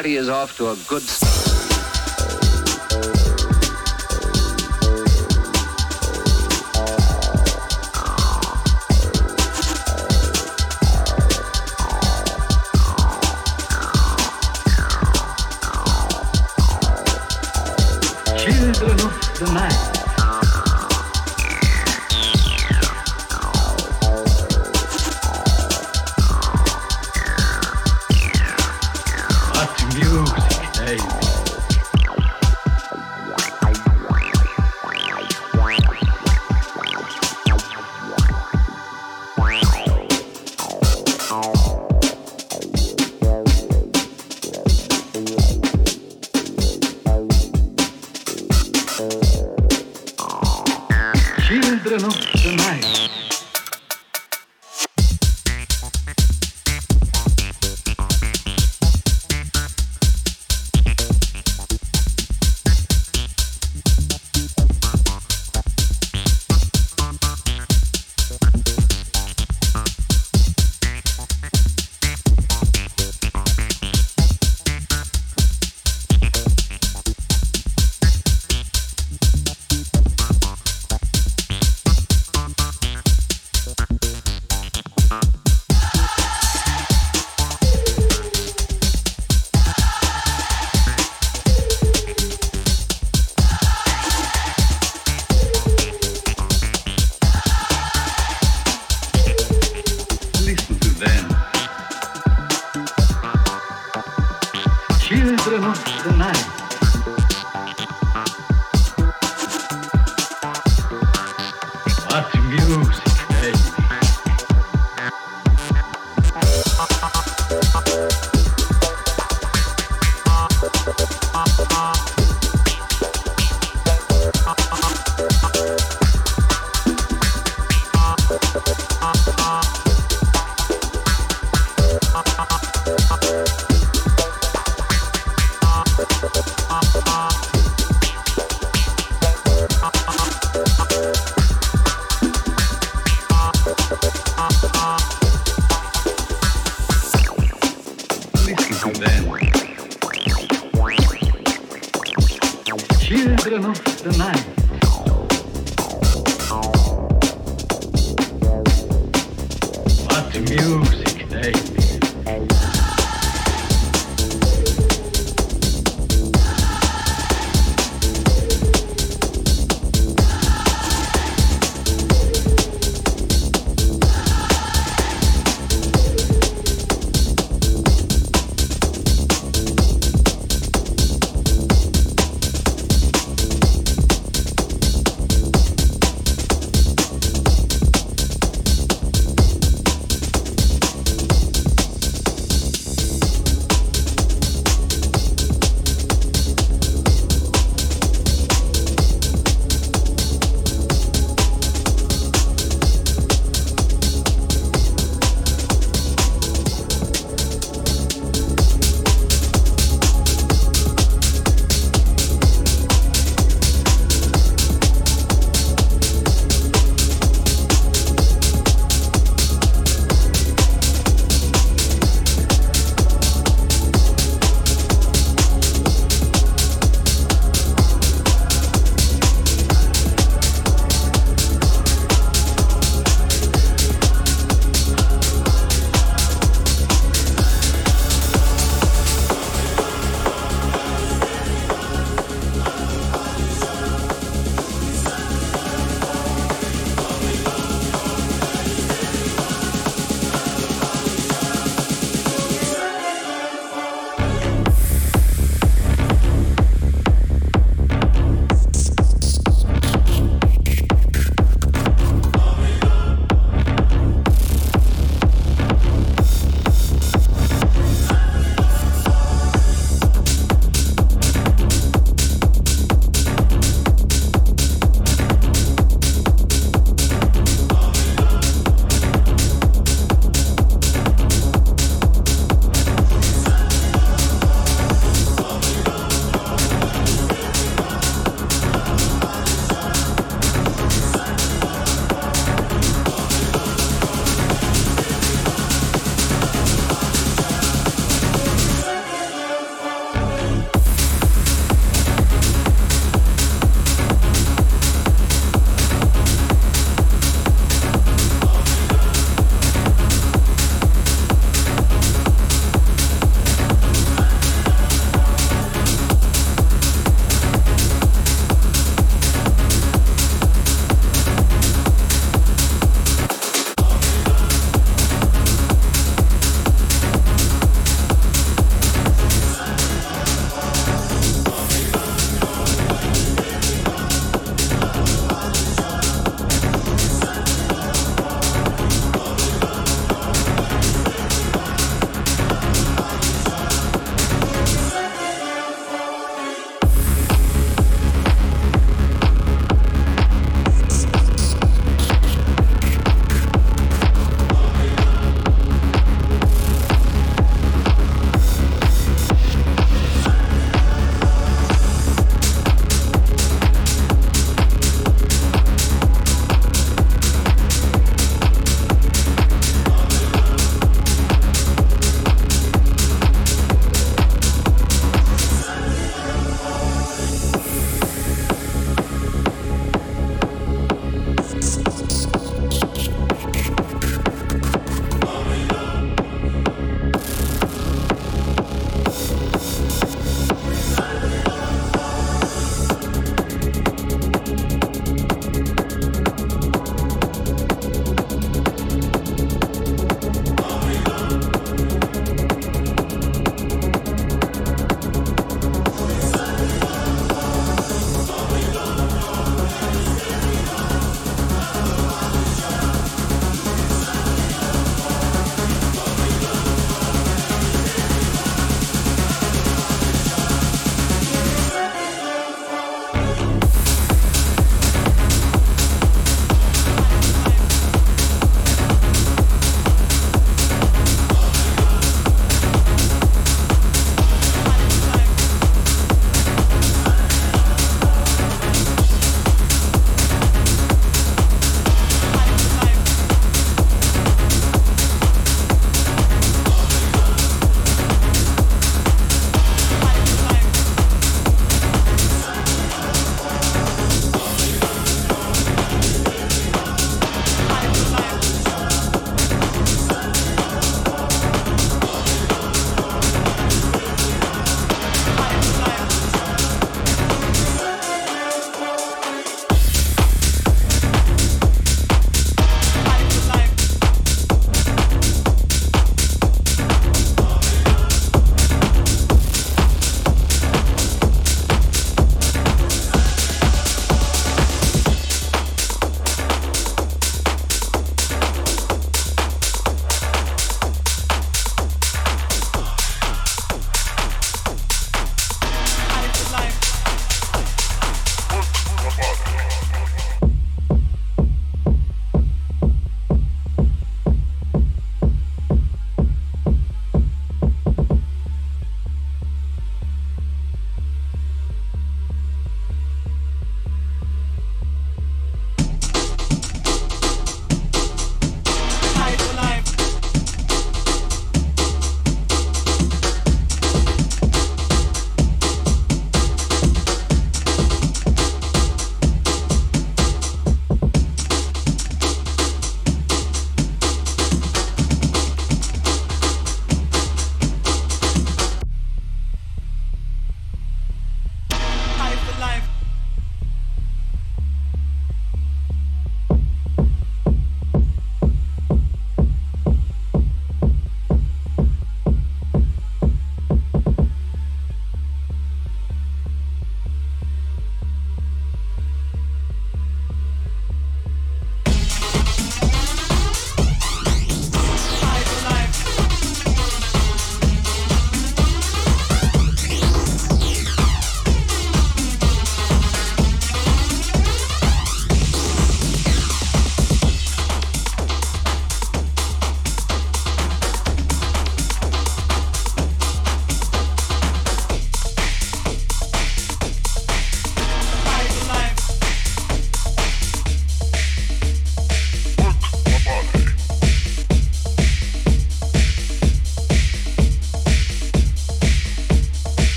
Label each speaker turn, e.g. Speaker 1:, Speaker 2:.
Speaker 1: party is off to a good start.